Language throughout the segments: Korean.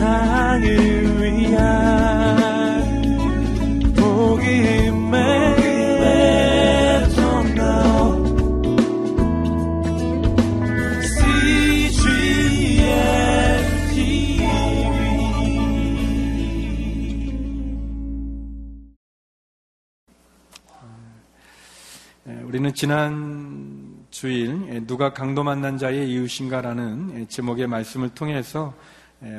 세상을 위한 복음의 우리는 지난 주일 누가 강도 만난 자의 이웃인가라는 제목의 말씀을 통해서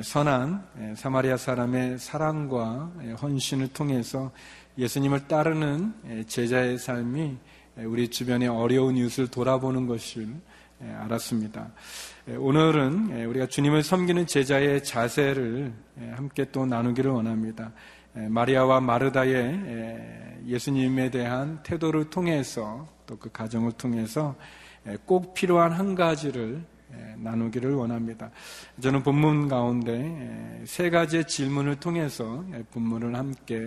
선한 사마리아 사람의 사랑과 헌신을 통해서 예수님을 따르는 제자의 삶이 우리 주변의 어려운 이웃을 돌아보는 것을 알았습니다. 오늘은 우리가 주님을 섬기는 제자의 자세를 함께 또 나누기를 원합니다. 마리아와 마르다의 예수님에 대한 태도를 통해서 또 그 가정을 통해서 꼭 필요한 한 가지를 나누기를 원합니다. 저는 본문 가운데 세 가지의 질문을 통해서 본문을 함께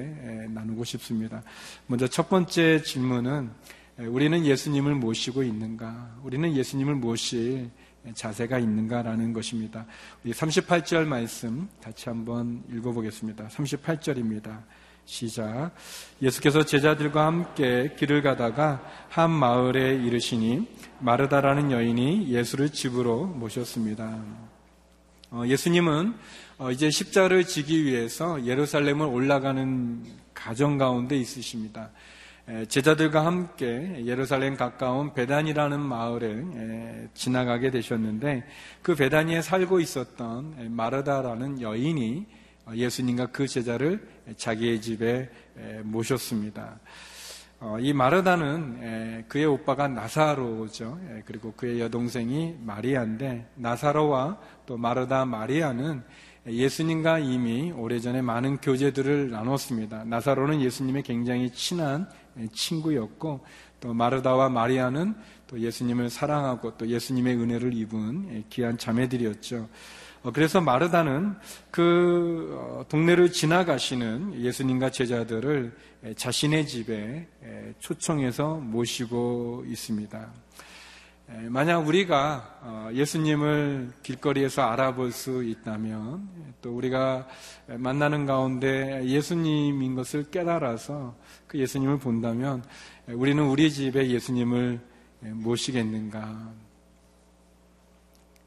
나누고 싶습니다. 먼저 첫 번째 질문은 우리는 예수님을 모시고 있는가? 우리는 예수님을 모실 자세가 있는가라는 것입니다. 우리 38절 말씀 같이 한번 읽어보겠습니다. 38절입니다. 시작. 예수께서 제자들과 함께 길을 가다가 한 마을에 이르시니 마르다라는 여인이 예수를 집으로 모셨습니다. 어, 예수님은 어, 이제 십자를 지기 위해서 예루살렘을 올라가는 가정 가운데 있으십니다. 제자들과 함께 예루살렘 가까운 베단이라는 마을에 지나가게 되셨는데 그 베단이에 살고 있었던 마르다라는 여인이 예수님과 그 제자를 자기의 집에 모셨습니다. 어, 이 마르다는 그의 오빠가 나사로죠. 그리고 그의 여동생이 마리아인데 나사로와 또 마르다 마리아는 예수님과 이미 오래전에 많은 교제들을 나눴습니다. 나사로는 예수님의 굉장히 친한 친구였고 또 마르다와 마리아는 또 예수님을 사랑하고 또 예수님의 은혜를 입은 귀한 자매들이었죠. 어, 그래서 마르다는 그 어, 동네를 지나가시는 예수님과 제자들을 자신의 집에 초청해서 모시고 있습니다. 만약 우리가 어, 예수님을 길거리에서 알아볼 수 있다면 또 우리가 만나는 가운데 예수님인 것을 깨달아서 그 예수님을 본다면 우리는 우리 집에 예수님을 모시겠는가?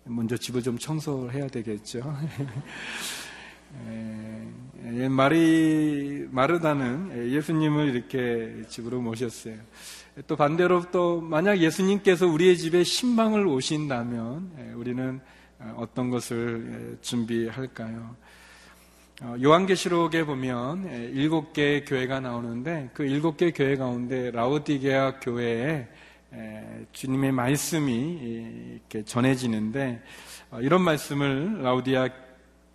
먼저 집을 좀 청소해야 되겠죠. 예, 마리 마르다는 예수님을 이렇게 집으로 모셨어요. 또 반대로 또 만약 예수님께서 우리의 집에 신방을 오신다면 우리는 어떤 것을 준비할까요? 어, 요한계시록에 보면 일곱 개 교회가 나오는데 그 일곱 개 교회 가운데 라우디게아 교회에 주님의 말씀이 이렇게 전해지는데 어, 이런 말씀을 라우디아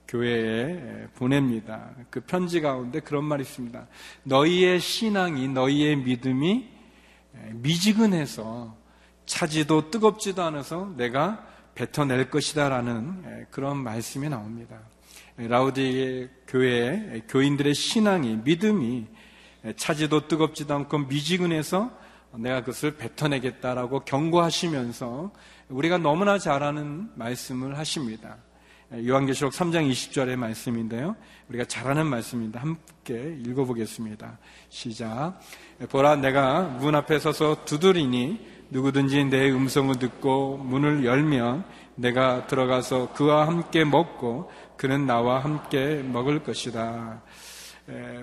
교회에 보냅니다. 그 편지 가운데 그런 말이 있습니다. 너희의 신앙이 너희의 믿음이 미지근해서 차지도 뜨겁지도 않아서 내가 뱉어낼 것이다라는 그런 말씀이 나옵니다. 라우디 교회 교인들의 신앙이 믿음이 차지도 뜨겁지도 않고 미지근해서 내가 그것을 뱉어내겠다라고 경고하시면서 우리가 너무나 잘 아는 말씀을 하십니다. 요한계시록 3장 20절의 말씀인데요. 우리가 잘 아는 말씀인데 함께 읽어보겠습니다. 시작. 보라, 내가 문 앞에 서서 두드리니 누구든지 내 음성을 듣고 문을 열면 내가 들어가서 그와 함께 먹고 그는 나와 함께 먹을 것이다.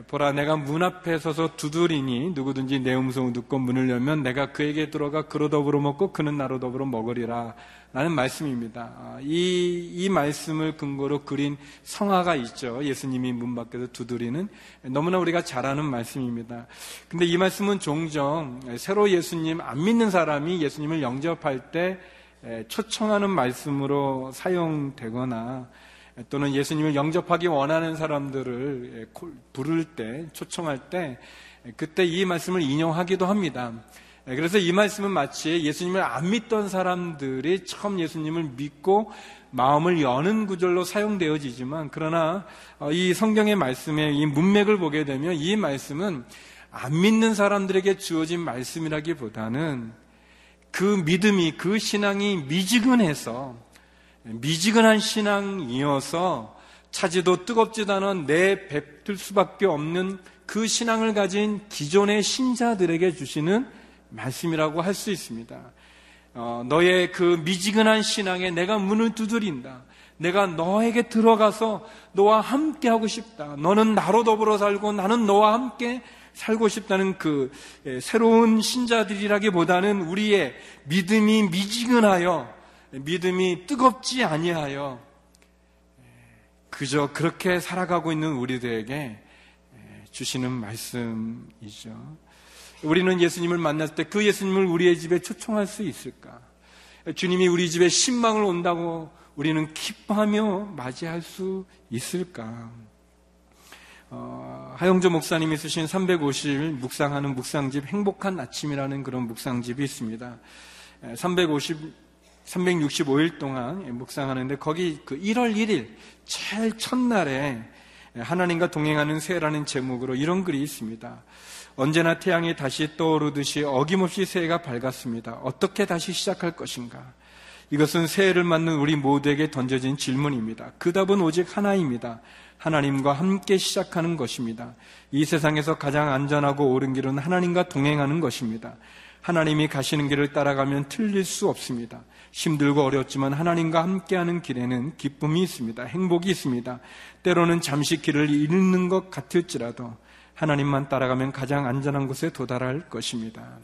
보라 내가 문 앞에 서서 두드리니 누구든지 내 음성을 듣고 문을 열면 내가 그에게 들어가 그로 더불어 먹고 그는 나로 더불어 먹으리라 라는 말씀입니다. 아, 이, 이 말씀을 근거로 그린 성화가 있죠. 예수님이 문 밖에서 두드리는 너무나 우리가 잘 아는 말씀입니다. 근데 이 말씀은 종종 새로 예수님 안 믿는 사람이 예수님을 영접할 때 초청하는 말씀으로 사용되거나 또는 예수님을 영접하기 원하는 사람들을 부를 때, 초청할 때, 그때 이 말씀을 인용하기도 합니다. 그래서 이 말씀은 마치 예수님을 안 믿던 사람들이 처음 예수님을 믿고 마음을 여는 구절로 사용되어지지만, 그러나 어, 이 성경의 말씀의 이 문맥을 보게 되면 이 말씀은 안 믿는 사람들에게 주어진 말씀이라기보다는 그 믿음이, 그 신앙이 미지근해서 미지근한 신앙이어서 차지도 뜨겁지도 않은 내 뱉을 수밖에 없는 그 신앙을 가진 기존의 신자들에게 주시는 말씀이라고 할 수 있습니다. 어, 너의 그 미지근한 신앙에 내가 문을 두드린다. 내가 너에게 들어가서 너와 함께 하고 싶다. 너는 나로 더불어 살고 나는 너와 함께 살고 싶다는 그 예, 새로운 신자들이라기보다는 우리의 믿음이 미지근하여 믿음이 뜨겁지 아니하여 예, 그저 그렇게 살아가고 있는 우리들에게 예, 주시는 말씀이죠. 우리는 예수님을 만났을 때 그 예수님을 우리의 집에 초청할 수 있을까? 주님이 우리 집에 신망을 온다고 우리는 기뻐하며 맞이할 수 있을까? 어, 하영조 목사님이 쓰신 350일 묵상하는 묵상집 행복한 아침이라는 그런 묵상집이 있습니다. 350 365일 동안 묵상하는데 거기 그 1월 1일 제일 첫날에 하나님과 동행하는 새해라는 제목으로 이런 글이 있습니다. 언제나 태양이 다시 떠오르듯이 어김없이 새해가 밝았습니다. 어떻게 다시 시작할 것인가? 이것은 새해를 맞는 우리 모두에게 던져진 질문입니다. 그 답은 오직 하나입니다. 하나님과 함께 시작하는 것입니다. 이 세상에서 가장 안전하고 옳은 길은 하나님과 동행하는 것입니다. 하나님이 가시는 길을 따라가면 틀릴 수 없습니다. 힘들고 어렵지만 하나님과 함께하는 길에는 기쁨이 있습니다. 행복이 있습니다. 때로는 잠시 길을 잃는 것 같을지라도 하나님만 따라가면 가장 안전한 곳에 도달할 것입니다.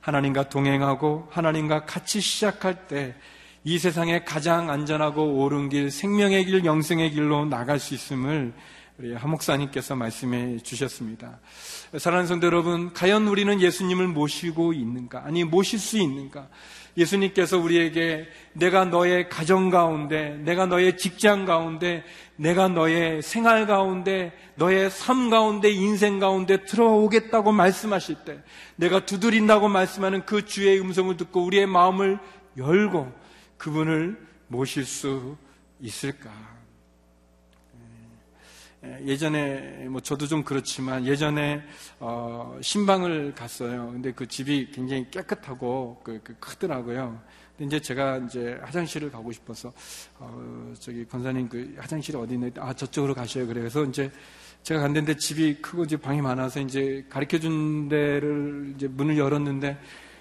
하나님과 동행하고 하나님과 같이 시작할 때 이 세상에 가장 안전하고 옳은 길, 생명의 길, 영생의 길로 나갈 수 있음을 우리 하목사님께서 말씀해 주셨습니다. 사랑하는 성도 여러분, 과연 우리는 예수님을 모시고 있는가? 아니, 모실 수 있는가? 예수님께서 우리에게 내가 너의 가정 가운데, 내가 너의 직장 가운데, 내가 너의 생활 가운데, 너의 삶 가운데, 인생 가운데 들어오겠다고 말씀하실 때, 내가 두드린다고 말씀하는 그 주의 음성을 듣고 우리의 마음을 열고 그분을 모실 수 있을까? 예, 예전에 뭐 저도 좀 그렇지만 예전에 어, 신방을 갔어요. 근데 그 집이 굉장히 깨끗하고 그, 그 크더라고요. 근데 이제 제가 이제 화장실을 가고 싶어서 어, 저기 권사님 그 화장실이 어디 있나? 아 저쪽으로 가셔요. 그래서 이제 제가 갔는데 집이 크고 이제 방이 많아서 이제 가르쳐 준 데를 이제 문을 열었는데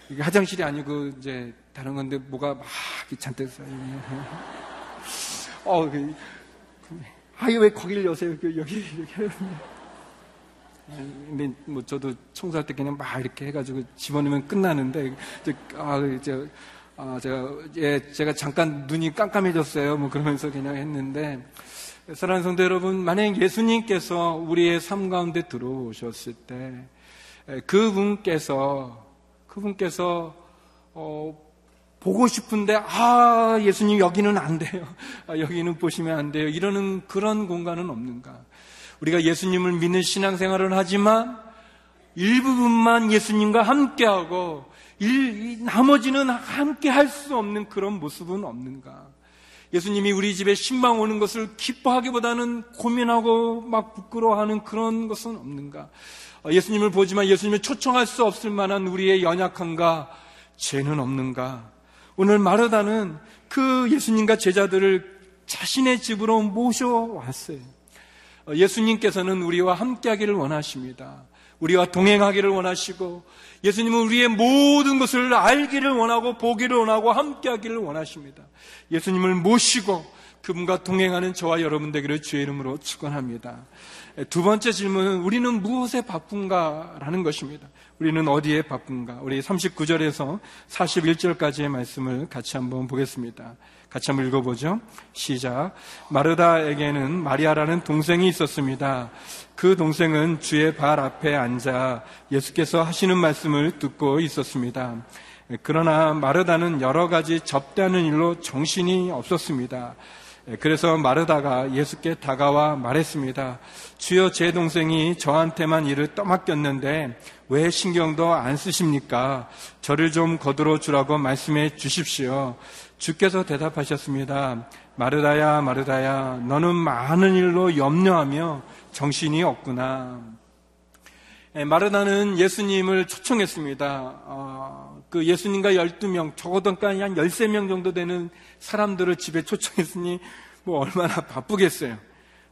이게 화장실이 아니고 이제 다른 건데 뭐가 막 쌓이네요. 어, 그, 아유, 왜 거기를 여세요? 그 여기, 이렇게. 근데 뭐 저도 청소할 때 그냥 막 이렇게 해가지고 집어넣으면 끝나는데, 아, 이제, 아, 제가, 예, 제가 잠깐 눈이 깜깜해졌어요. 뭐 그러면서 그냥 했는데, 사랑하는 성도 여러분, 만약 예수님께서 우리의 삶 가운데 들어오셨을 때, 그분께서, 그분께서, 어, 보고 싶은데 아 예수님 여기는 안 돼요. 아, 여기는 보시면 안 돼요. 이러는 그런 공간은 없는가? 우리가 예수님을 믿는 신앙생활을 하지만 일부분만 예수님과 함께하고 일, 나머지는 함께 할 수 없는 그런 모습은 없는가? 예수님이 우리 집에 신방 오는 것을 기뻐하기보다는 고민하고 막 부끄러워하는 그런 것은 없는가? 어, 예수님을 보지만 예수님을 초청할 수 없을 만한 우리의 연약함과 죄는 없는가? 오늘 마르다는 그 예수님과 제자들을 자신의 집으로 모셔왔어요. 어, 예수님께서는 우리와 함께하기를 원하십니다. 우리와 동행하기를 원하시고 예수님은 우리의 모든 것을 알기를 원하고 보기를 원하고 함께하기를 원하십니다. 예수님을 모시고 그분과 동행하는 저와 여러분 되기를 주의 이름으로 축원합니다. 두 번째 질문은 우리는 무엇에 바쁜가라는 것입니다. 우리는 어디에 바쁜가? 우리 39절에서 41절까지의 말씀을 같이 한번 보겠습니다. 같이 한번 읽어보죠. 시작. 마르다에게는 마리아라는 동생이 있었습니다. 그 동생은 주의 발 앞에 앉아 예수께서 하시는 말씀을 듣고 있었습니다. 그러나 마르다는 여러 가지 접대하는 일로 정신이 없었습니다. 예, 그래서 마르다가 예수께 다가와 말했습니다. 주여 제 동생이 저한테만 일을 떠맡겼는데 왜 신경도 안 쓰십니까? 저를 좀 거들어 주라고 말씀해 주십시오. 주께서 대답하셨습니다. 마르다야, 마르다야, 너는 많은 일로 염려하며 정신이 없구나. 예, 마르다는 예수님을 초청했습니다. 어, 그 예수님과 12명, 적어도 한 13명 정도 되는 사람들을 집에 초청했으니 뭐 얼마나 바쁘겠어요.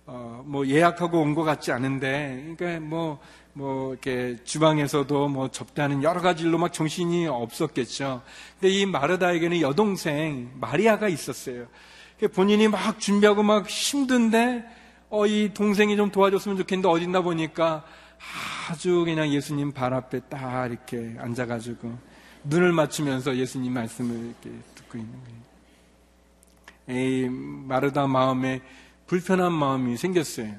어, 뭐 예약하고 온 것 같지 않은데, 그러니까 뭐, 뭐, 이렇게 주방에서도 뭐 접대하는 여러 가지 일로 막 정신이 없었겠죠. 근데 이 마르다에게는 여동생 마리아가 있었어요. 본인이 막 준비하고 막 힘든데, 어, 이 동생이 좀 도와줬으면 좋겠는데 어딨나 보니까 아주 그냥 예수님 발 앞에 딱 이렇게 앉아가지고 눈을 맞추면서 예수님 말씀을 이렇게 듣고 있는 거예요. 에이, 마르다 마음에 불편한 마음이 생겼어요.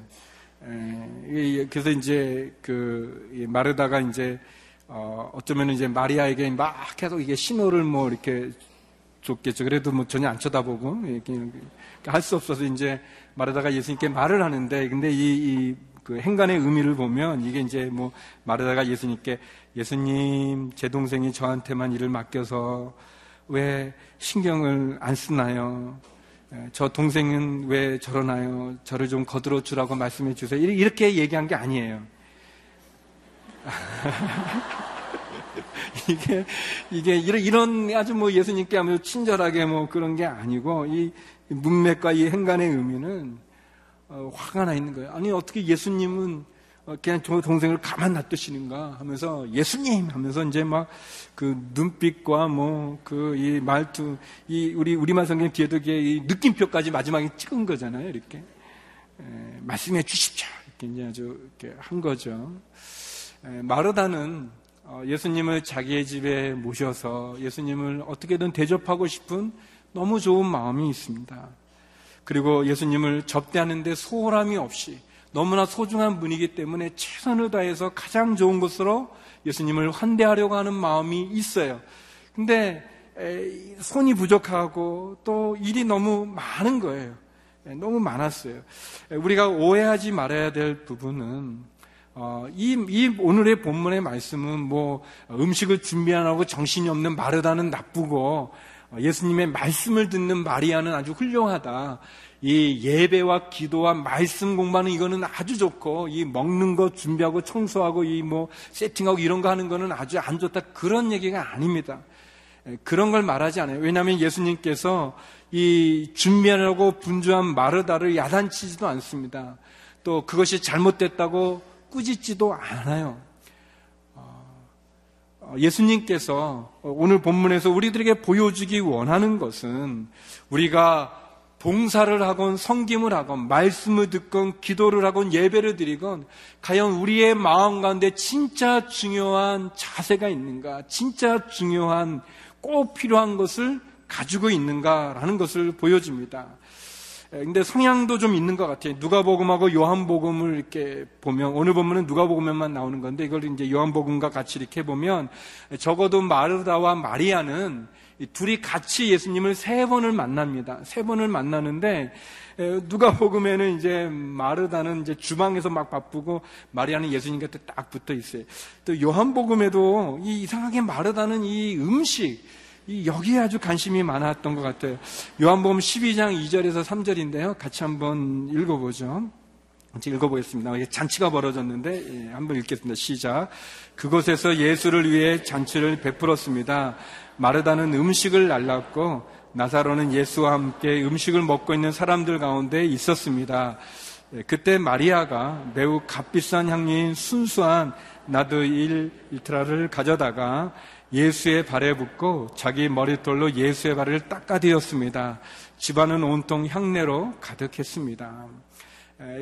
에, 그래서 이제 그 마르다가 이제 어, 어쩌면 이제 마리아에게 막 계속 이게 신호를 뭐 이렇게 줬겠죠. 그래도 뭐 전혀 안 쳐다보고 이렇게 할수 없어서 이제 마르다가 예수님께 말을 하는데 근데 이, 이 그 행간의 의미를 보면 이게 이제 뭐 마르다가 예수님께 예수님 제 동생이 저한테만 일을 맡겨서 왜 신경을 안 쓰나요? 예, 저 동생은 왜 저러나요? 저를 좀 거들어 주라고 말씀해 주세요. 이렇게 얘기한 게 아니에요. 이게, 이게, 이런, 아주 뭐 예수님께 아무 친절하게 뭐 그런 게 아니고, 이 문맥과 이 행간의 의미는 어, 화가 나 있는 거예요. 아니 어떻게 예수님은 어, 그냥 저 동생을 가만 놔두시는가 하면서 예수님 하면서 이제 막 그 눈빛과 뭐 그 이 말투 이 우리 우리말 성경 뒤에도 이 느낌표까지 마지막에 찍은 거잖아요. 이렇게 에, 말씀해 주십시오. 이렇게 이제 아주 이렇게 한 거죠. 에, 마르다는 어, 예수님을 자기의 집에 모셔서 예수님을 어떻게든 대접하고 싶은 너무 좋은 마음이 있습니다. 그리고 예수님을 접대하는데 소홀함이 없이 너무나 소중한 분이기 때문에 최선을 다해서 가장 좋은 것으로 예수님을 환대하려고 하는 마음이 있어요. 근데 손이 부족하고 또 일이 너무 많은 거예요. 너무 많았어요. 우리가 오해하지 말아야 될 부분은 어, 이, 이 오늘의 본문의 말씀은 뭐 음식을 준비 안 하고 정신이 없는 마르다는 나쁘고 어, 예수님의 말씀을 듣는 마리아는 아주 훌륭하다. 이 예배와 기도와 말씀 공부하는 이거는 아주 좋고 이 먹는 거 준비하고 청소하고 이 뭐 세팅하고 이런 거 하는 거는 아주 안 좋다. 그런 얘기가 아닙니다. 그런 걸 말하지 않아요. 왜냐하면 예수님께서 이 준비하려고 분주한 마르다를 야단치지도 않습니다. 또 그것이 잘못됐다고 꾸짖지도 않아요. 어, 예수님께서 오늘 본문에서 우리들에게 보여주기 원하는 것은 우리가 봉사를 하건 성김을 하건 말씀을 듣건 기도를 하건 예배를 드리건 과연 우리의 마음 가운데 진짜 중요한 자세가 있는가 진짜 중요한 꼭 필요한 것을 가지고 있는가라는 것을 보여줍니다. 예, 근데 성향도 좀 있는 것 같아요. 누가복음하고 요한복음을 이렇게 보면 오늘 보면은 누가복음에만 나오는 건데 이걸 이제 요한복음과 같이 이렇게 보면 적어도 마르다와 마리아는 둘이 같이 예수님을 세 번을 만납니다. 세 번을 만나는데 누가 복음에는 이제 마르다는 이제 주방에서 막 바쁘고 마리아는 예수님 곁에 딱 붙어 있어요. 또 요한 복음에도 이 이상하게 마르다는 이 음식 여기에 아주 관심이 많았던 것 같아요. 요한복음 12장 2절에서 3절인데요. 같이 한번 읽어보죠. 같이 읽어보겠습니다. 잔치가 벌어졌는데 예, 한번 읽겠습니다. 시작. 그곳에서 예수를 위해 잔치를 베풀었습니다. 마르다는 음식을 날랐고 나사로는 예수와 함께 음식을 먹고 있는 사람들 가운데 있었습니다. 예, 그때 마리아가 매우 값비싼 향리인 순수한 나드 일 일트라를 가져다가 예수의 발에 붓고 자기 머릿돌로 예수의 발을 닦아드렸습니다. 집안은 온통 향내로 가득했습니다.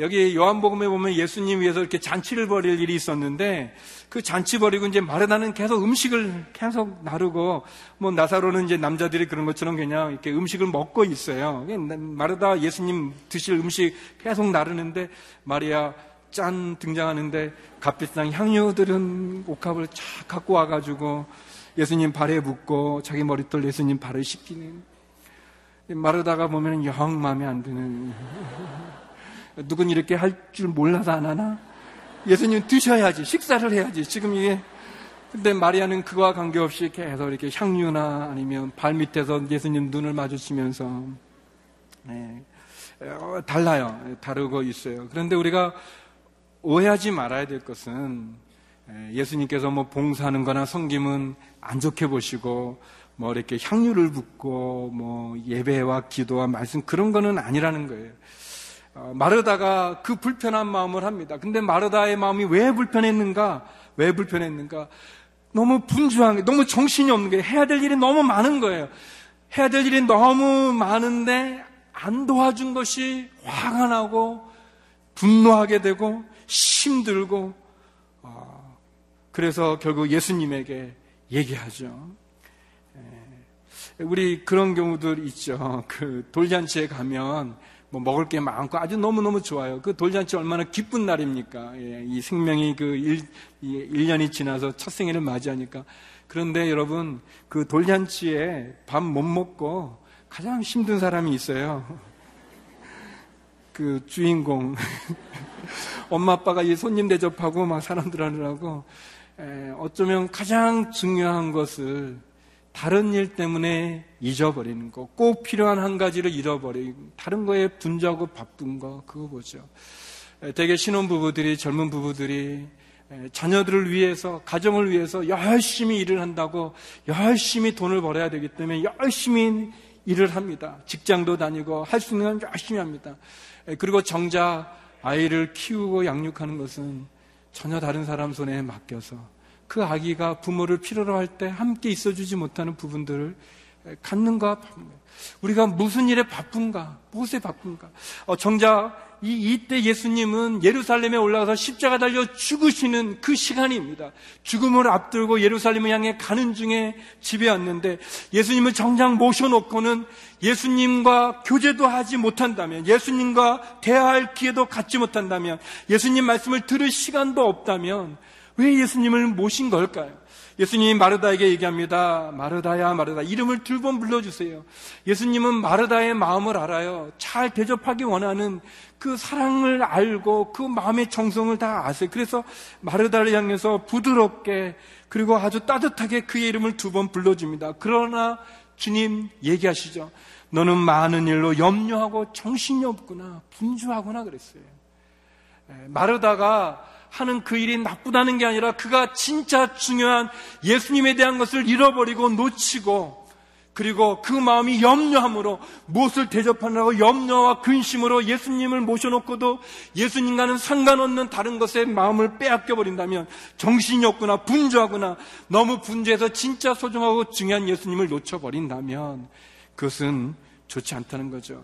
여기 요한복음에 보면 예수님 위해서 이렇게 잔치를 벌일 일이 있었는데 그 잔치 벌이고 이제 마르다는 계속 음식을 계속 나르고 뭐 나사로는 이제 남자들이 그런 것처럼 그냥 이렇게 음식을 먹고 있어요. 마르다 예수님 드실 음식 계속 나르는데 마리아 짠 등장하는데 값비싼 향료들은 옥합을 쫙 갖고 와가지고 예수님 발에 붓고 자기 머리털 예수님 발을 씻기는 마르다가 보면 영 마음에 안 드는 누군 이렇게 할 줄 몰라서 안 하나? 예수님 드셔야지 식사를 해야지 지금 이게 근데 마리아는 그와 관계없이 계속 이렇게 향유나 아니면 발 밑에서 예수님 눈을 마주치면서 네, 어, 달라요 다르고 있어요 그런데 우리가 오해하지 말아야 될 것은 예수님께서 뭐 봉사하는 거나 성김은 안 좋게 보시고 뭐 이렇게 향유를 붓고 뭐 예배와 기도와 말씀 그런 거는 아니라는 거예요. 어, 마르다가 그 불편한 마음을 합니다. 근데 마르다의 마음이 왜 불편했는가? 왜 불편했는가? 너무 분주한 게, 너무 정신이 없는 게, 해야 될 일이 너무 많은 거예요. 해야 될 일이 너무 많은데, 안 도와준 것이 화가 나고, 분노하게 되고, 힘들고, 어, 그래서 결국 예수님에게 얘기하죠. 우리 그런 경우들 있죠. 그 돌잔치에 가면 뭐 먹을 게 많고 아주 너무너무 좋아요. 그 돌잔치 얼마나 기쁜 날입니까? 예, 이 생명이 그 1, 1년이 지나서 첫 생일을 맞이하니까. 그런데 여러분, 그 돌잔치에 밥 못 먹고 가장 힘든 사람이 있어요. 그 주인공. 엄마 아빠가 이 손님 대접하고 막 사람들 하느라고 어쩌면 가장 중요한 것을 다른 일 때문에 잊어버리는 거, 꼭 필요한 한 가지를 잃어버리고 다른 거에 분주하고 바쁜 거 그거 보죠. 대개 신혼 부부들이 젊은 부부들이 자녀들을 위해서 가정을 위해서 열심히 일을 한다고 열심히 돈을 벌어야 되기 때문에 열심히 일을 합니다. 직장도 다니고 할 수 있는 건 열심히 합니다. 그리고 정작 아이를 키우고 양육하는 것은 전혀 다른 사람 손에 맡겨서 그 아기가 부모를 필요로 할 때 함께 있어주지 못하는 부분들을 갖는가 우리가 무슨 일에 바쁜가? 무엇에 바쁜가? 어, 정작 이, 이때 예수님은 예루살렘에 올라가서 십자가 달려 죽으시는 그 시간입니다. 죽음을 앞두고 예루살렘을 향해 가는 중에 집에 왔는데 예수님을 정작 모셔놓고는 예수님과 교제도 하지 못한다면 예수님과 대화할 기회도 갖지 못한다면 예수님 말씀을 들을 시간도 없다면 왜 예수님을 모신 걸까요? 예수님이 마르다에게 얘기합니다. 마르다야, 마르다. 이름을 두 번 불러주세요. 예수님은 마르다의 마음을 알아요. 잘 대접하기 원하는 그 사랑을 알고 그 마음의 정성을 다 아세요. 그래서 마르다를 향해서 부드럽게 그리고 아주 따뜻하게 그의 이름을 두 번 불러줍니다. 그러나 주님 얘기하시죠. 너는 많은 일로 염려하고 정신이 없구나. 분주하구나 그랬어요. 마르다가 하는 그 일이 나쁘다는 게 아니라 그가 진짜 중요한 예수님에 대한 것을 잃어버리고 놓치고 그리고 그 마음이 염려함으로 무엇을 대접하느라고 염려와 근심으로 예수님을 모셔놓고도 예수님과는 상관없는 다른 것에 마음을 빼앗겨 버린다면 정신이 없구나 분주하구나 너무 분주해서 진짜 소중하고 중요한 예수님을 놓쳐버린다면 그것은 좋지 않다는 거죠.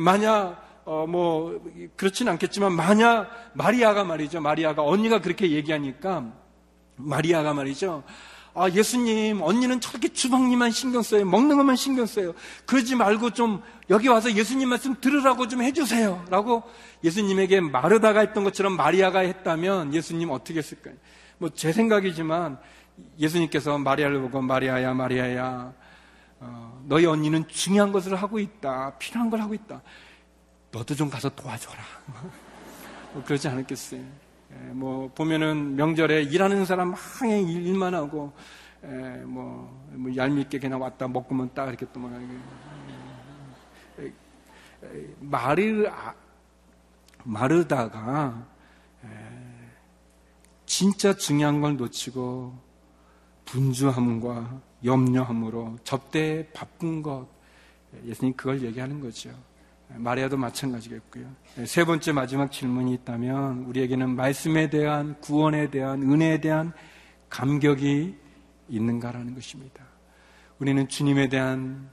만약 어, 뭐, 그렇진 않겠지만, 만약 마리아가 말이죠. 마리아가, 언니가 그렇게 얘기하니까, 마리아가 말이죠. 아, 예수님, 언니는 저렇게 주방님만 신경 써요. 먹는 것만 신경 써요. 그러지 말고 좀, 여기 와서 예수님 말씀 들으라고 좀 해주세요. 라고 예수님에게 마르다가 했던 것처럼 마리아가 했다면 예수님 어떻게 했을까요? 뭐, 제 생각이지만, 예수님께서 마리아를 보고, 마리아야, 마리아야, 어, 너희 언니는 중요한 것을 하고 있다. 필요한 걸 하고 있다. 너도 좀 가서 도와줘라. 뭐 그러지 않았겠어요. 예, 뭐 보면은 명절에 일하는 사람 항해 일만 하고 에, 예, 뭐, 뭐 얄밉게 그냥 왔다 먹고만 딱 이렇게 또 뭐, 말을 아, 마르다가 에, 진짜 중요한 걸 놓치고 분주함과 염려함으로 접대에 바쁜 것 예수님 그걸 얘기하는 거죠. 마리아도 마찬가지겠고요. 세 번째 마지막 질문이 있다면 우리에게는 말씀에 대한 구원에 대한 은혜에 대한 감격이 있는가라는 것입니다. 우리는 주님에 대한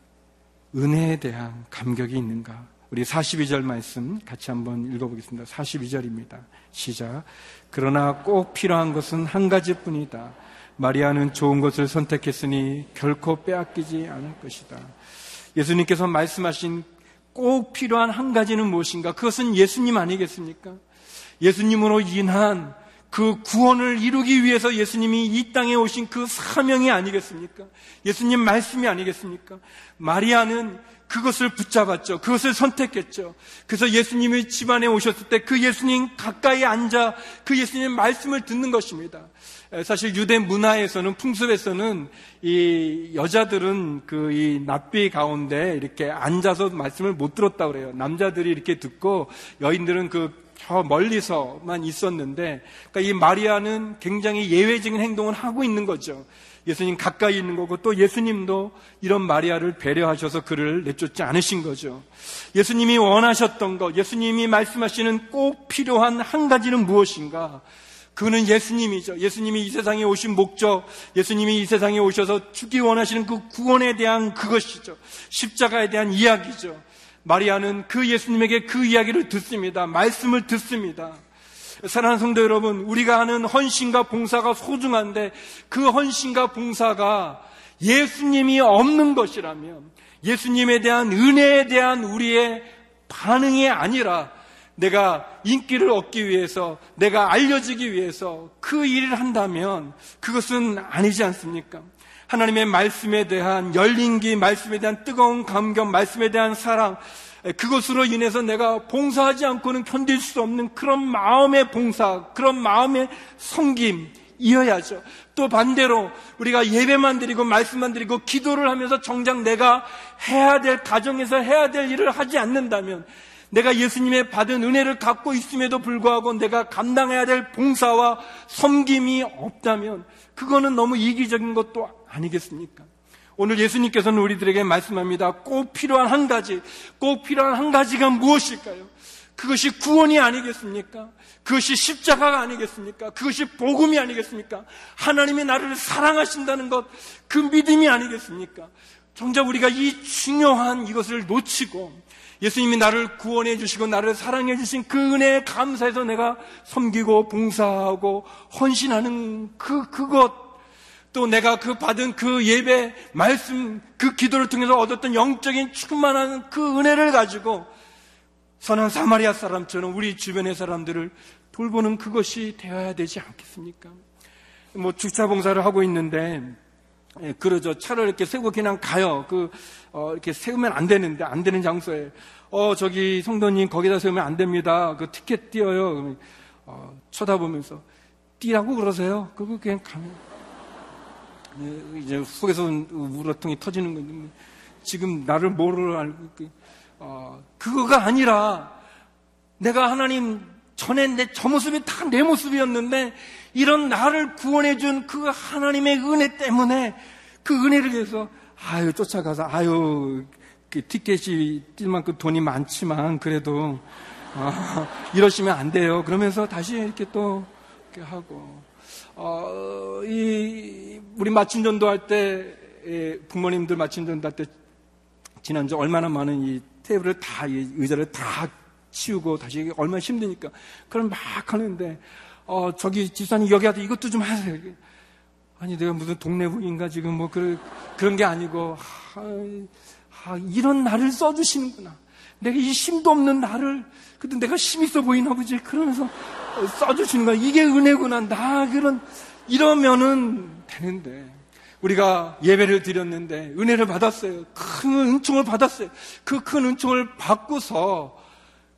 은혜에 대한 감격이 있는가? 우리 42절 말씀 같이 한번 읽어보겠습니다. 42절입니다. 시작. 그러나 꼭 필요한 것은 한 가지뿐이다. 마리아는 좋은 것을 선택했으니 결코 빼앗기지 않을 것이다. 예수님께서 말씀하신 꼭 필요한 한 가지는 무엇인가? 그것은 예수님 아니겠습니까? 예수님으로 인한 그 구원을 이루기 위해서 예수님이 이 땅에 오신 그 사명이 아니겠습니까? 예수님 말씀이 아니겠습니까? 마리아는 그것을 붙잡았죠. 그것을 선택했죠. 그래서 예수님이 집안에 오셨을 때 그 예수님 가까이 앉아 그 예수님 말씀을 듣는 것입니다. 사실 유대 문화에서는 풍습에서는 이 여자들은 그 이 납비 가운데 이렇게 앉아서 말씀을 못 들었다 그래요. 남자들이 이렇게 듣고 여인들은 그 저 멀리서만 있었는데 그러니까 이 마리아는 굉장히 예외적인 행동을 하고 있는 거죠. 예수님 가까이 있는 거고 또 예수님도 이런 마리아를 배려하셔서 그를 내쫓지 않으신 거죠. 예수님이 원하셨던 것, 예수님이 말씀하시는 꼭 필요한 한 가지는 무엇인가? 그는 예수님이죠. 예수님이 이 세상에 오신 목적, 예수님이 이 세상에 오셔서 주기 원하시는 그 구원에 대한 그것이죠. 십자가에 대한 이야기죠. 마리아는 그 예수님에게 그 이야기를 듣습니다. 말씀을 듣습니다. 사랑하는 성도 여러분, 우리가 하는 헌신과 봉사가 소중한데 그 헌신과 봉사가 예수님이 없는 것이라면 예수님에 대한 은혜에 대한 우리의 반응이 아니라 내가 인기를 얻기 위해서 내가 알려지기 위해서 그 일을 한다면 그것은 아니지 않습니까? 하나님의 말씀에 대한 열린 기, 말씀에 대한 뜨거운 감격, 말씀에 대한 사랑, 그것으로 인해서 내가 봉사하지 않고는 견딜 수 없는 그런 마음의 봉사, 그런 마음의 성김, 이어야죠. 또 반대로 우리가 예배만 드리고 말씀만 드리고 기도를 하면서 정작 내가 해야 될 가정에서 해야 될 일을 하지 않는다면 내가 예수님의 받은 은혜를 갖고 있음에도 불구하고 내가 감당해야 될 봉사와 섬김이 없다면 그거는 너무 이기적인 것도 아니겠습니까? 오늘 예수님께서는 우리들에게 말씀합니다. 꼭 필요한 한 가지, 꼭 필요한 한 가지가 무엇일까요? 그것이 구원이 아니겠습니까? 그것이 십자가가 아니겠습니까? 그것이 복음이 아니겠습니까? 하나님이 나를 사랑하신다는 것, 그 믿음이 아니겠습니까? 정작 우리가 이 중요한 이것을 놓치고 예수님이 나를 구원해 주시고 나를 사랑해 주신 그 은혜에 감사해서 내가 섬기고 봉사하고 헌신하는 그 그것 또 내가 그 받은 그 예배, 말씀, 그 기도를 통해서 얻었던 영적인 충만한 그 은혜를 가지고 선한 사마리아 사람처럼 우리 주변의 사람들을 돌보는 그것이 되어야 되지 않겠습니까? 뭐 주차 봉사를 하고 있는데 예, 그러죠. 차를 이렇게 세우고 그냥 가요. 그, 어, 이렇게 세우면 안 되는데, 안 되는 장소에. 어, 저기, 성도님, 거기다 세우면 안 됩니다. 그 티켓 띄어요. 어, 쳐다보면서, 띄라고 그러세요? 그거 그냥 가면. 네, 이제 속에서 우라통이 터지는 건데 뭐 지금 나를 뭐를 알고 어, 그거가 아니라 내가 하나님 전에 내 저 모습이 다 내 모습이었는데 이런 나를 구원해준 그 하나님의 은혜 때문에 그 은혜를 위해서 아유 쫓아가서 아유 그 티켓이 뛸 만큼 돈이 많지만 그래도 아, 이러시면 안 돼요. 그러면서 다시 이렇게 또 이렇게 하고 어, 이, 우리 마침 전도할 때, 예, 부모님들 마침 전도할 때, 지난주 얼마나 많은 이 테이블을 다, 이 의자를 다 치우고 다시 얼마나 힘드니까. 그럼 막 하는데, 어, 저기 집사님 여기 와서 이것도 좀 하세요. 아니, 내가 무슨 동네부인가 지금 뭐 그런, 그런 게 아니고, 하, 하, 이런 나를 써주시는구나. 내가 이 힘도 없는 나를, 근데 내가 힘 있어 보이나 보지. 그러면서, 써주시는 거야. 이게 은혜구나. 나 그런 이러면은 되는데 우리가 예배를 드렸는데 은혜를 받았어요. 큰 은총을 받았어요. 그 큰 은총을 받고서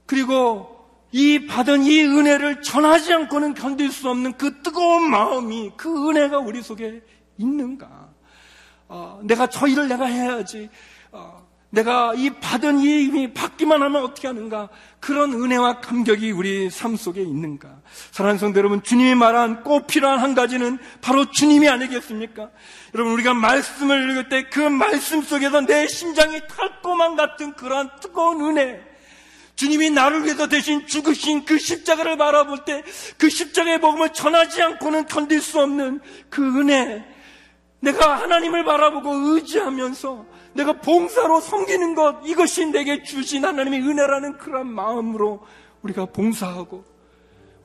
그리고 이 받은 이 은혜를 전하지 않고는 견딜 수 없는 그 뜨거운 마음이 그 은혜가 우리 속에 있는가? 어, 내가 저 일을 내가 해야지. 어, 내가 이 받은 이 힘이 받기만 하면 어떻게 하는가? 그런 은혜와 감격이 우리 삶 속에 있는가? 사랑하는 성도 여러분, 주님이 말한 꼭 필요한 한 가지는 바로 주님이 아니겠습니까? 여러분, 우리가 말씀을 읽을 때 그 말씀 속에서 내 심장이 탈고만 같은 그러한 뜨거운 은혜, 주님이 나를 위해서 대신 죽으신 그 십자가를 바라볼 때 그 십자가의 복음을 전하지 않고는 견딜 수 없는 그 은혜, 내가 하나님을 바라보고 의지하면서 내가 봉사로 섬기는 것, 이것이 내게 주신 하나님의 은혜라는 그런 마음으로 우리가 봉사하고,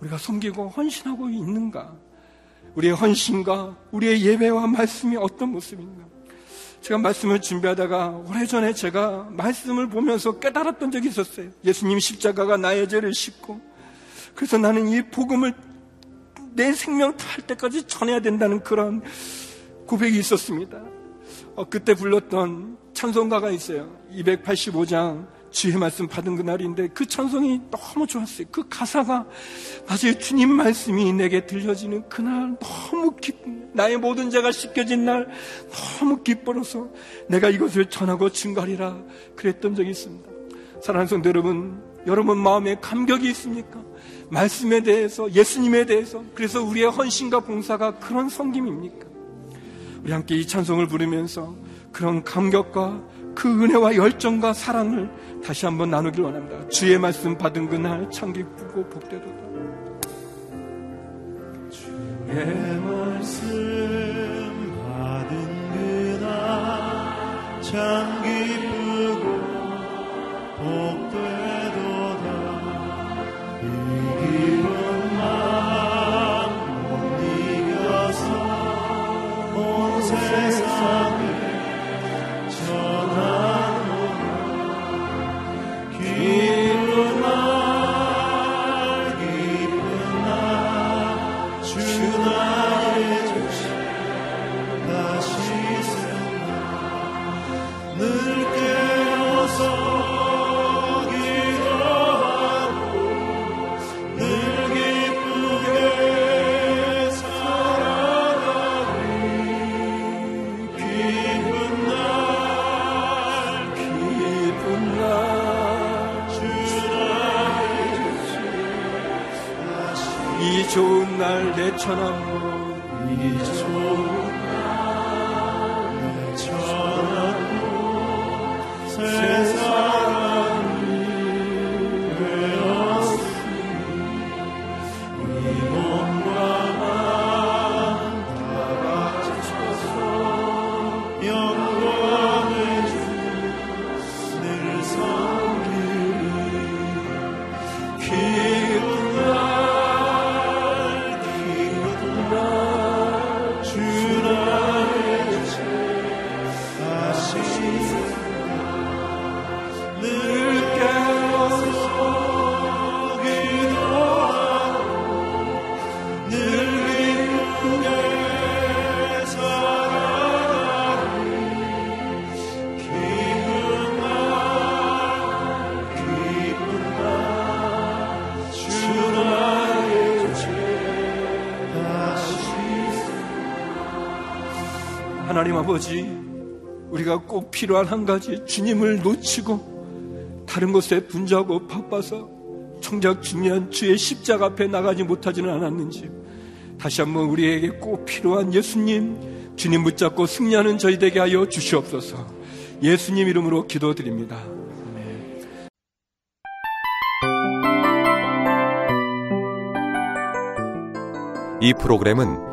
우리가 섬기고 헌신하고 있는가? 우리의 헌신과 우리의 예배와 말씀이 어떤 모습인가? 제가 말씀을 준비하다가 오래전에 제가 말씀을 보면서 깨달았던 적이 있었어요. 예수님 십자가가 나의 죄를 씻고, 그래서 나는 이 복음을 내 생명 탈 때까지 전해야 된다는 그런 고백이 있었습니다. 어, 그때 불렀던 찬송가가 있어요. 285장 주의 말씀 받은 그날인데 그 찬송이 너무 좋았어요. 그 가사가 맞아요. 주님 말씀이 내게 들려지는 그날 너무 기쁘 나의 모든 죄가 씻겨진 날 너무 기뻐서 내가 이것을 전하고 증거하리라 그랬던 적이 있습니다. 사랑하는 성도 여러분, 여러분 마음에 감격이 있습니까? 말씀에 대해서, 예수님에 대해서, 그래서 우리의 헌신과 봉사가 그런 성김입니까? 우리 함께 이 찬송을 부르면서 그런 감격과 그 은혜와 열정과 사랑을 다시 한번 나누길 원합니다. 주의 말씀 받은 그날 참 기쁘고 복되도다. 주의 말씀 받은 그날 참 이 좋은 날 내 천함으로 이 좋은 아버지, 우리가 꼭 필요한 한 가지 주님을 놓치고 다른 것에 분주하고 바빠서 정작 중요한 주의 십자가 앞에 나가지 못하지는 않았는지 다시 한번 우리에게 꼭 필요한 예수님 주님 붙잡고 승리하는 저희 되게 하여 주시옵소서. 예수님 이름으로 기도드립니다. 이 프로그램은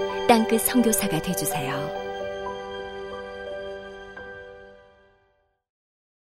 땅끝 성교사가 되주세요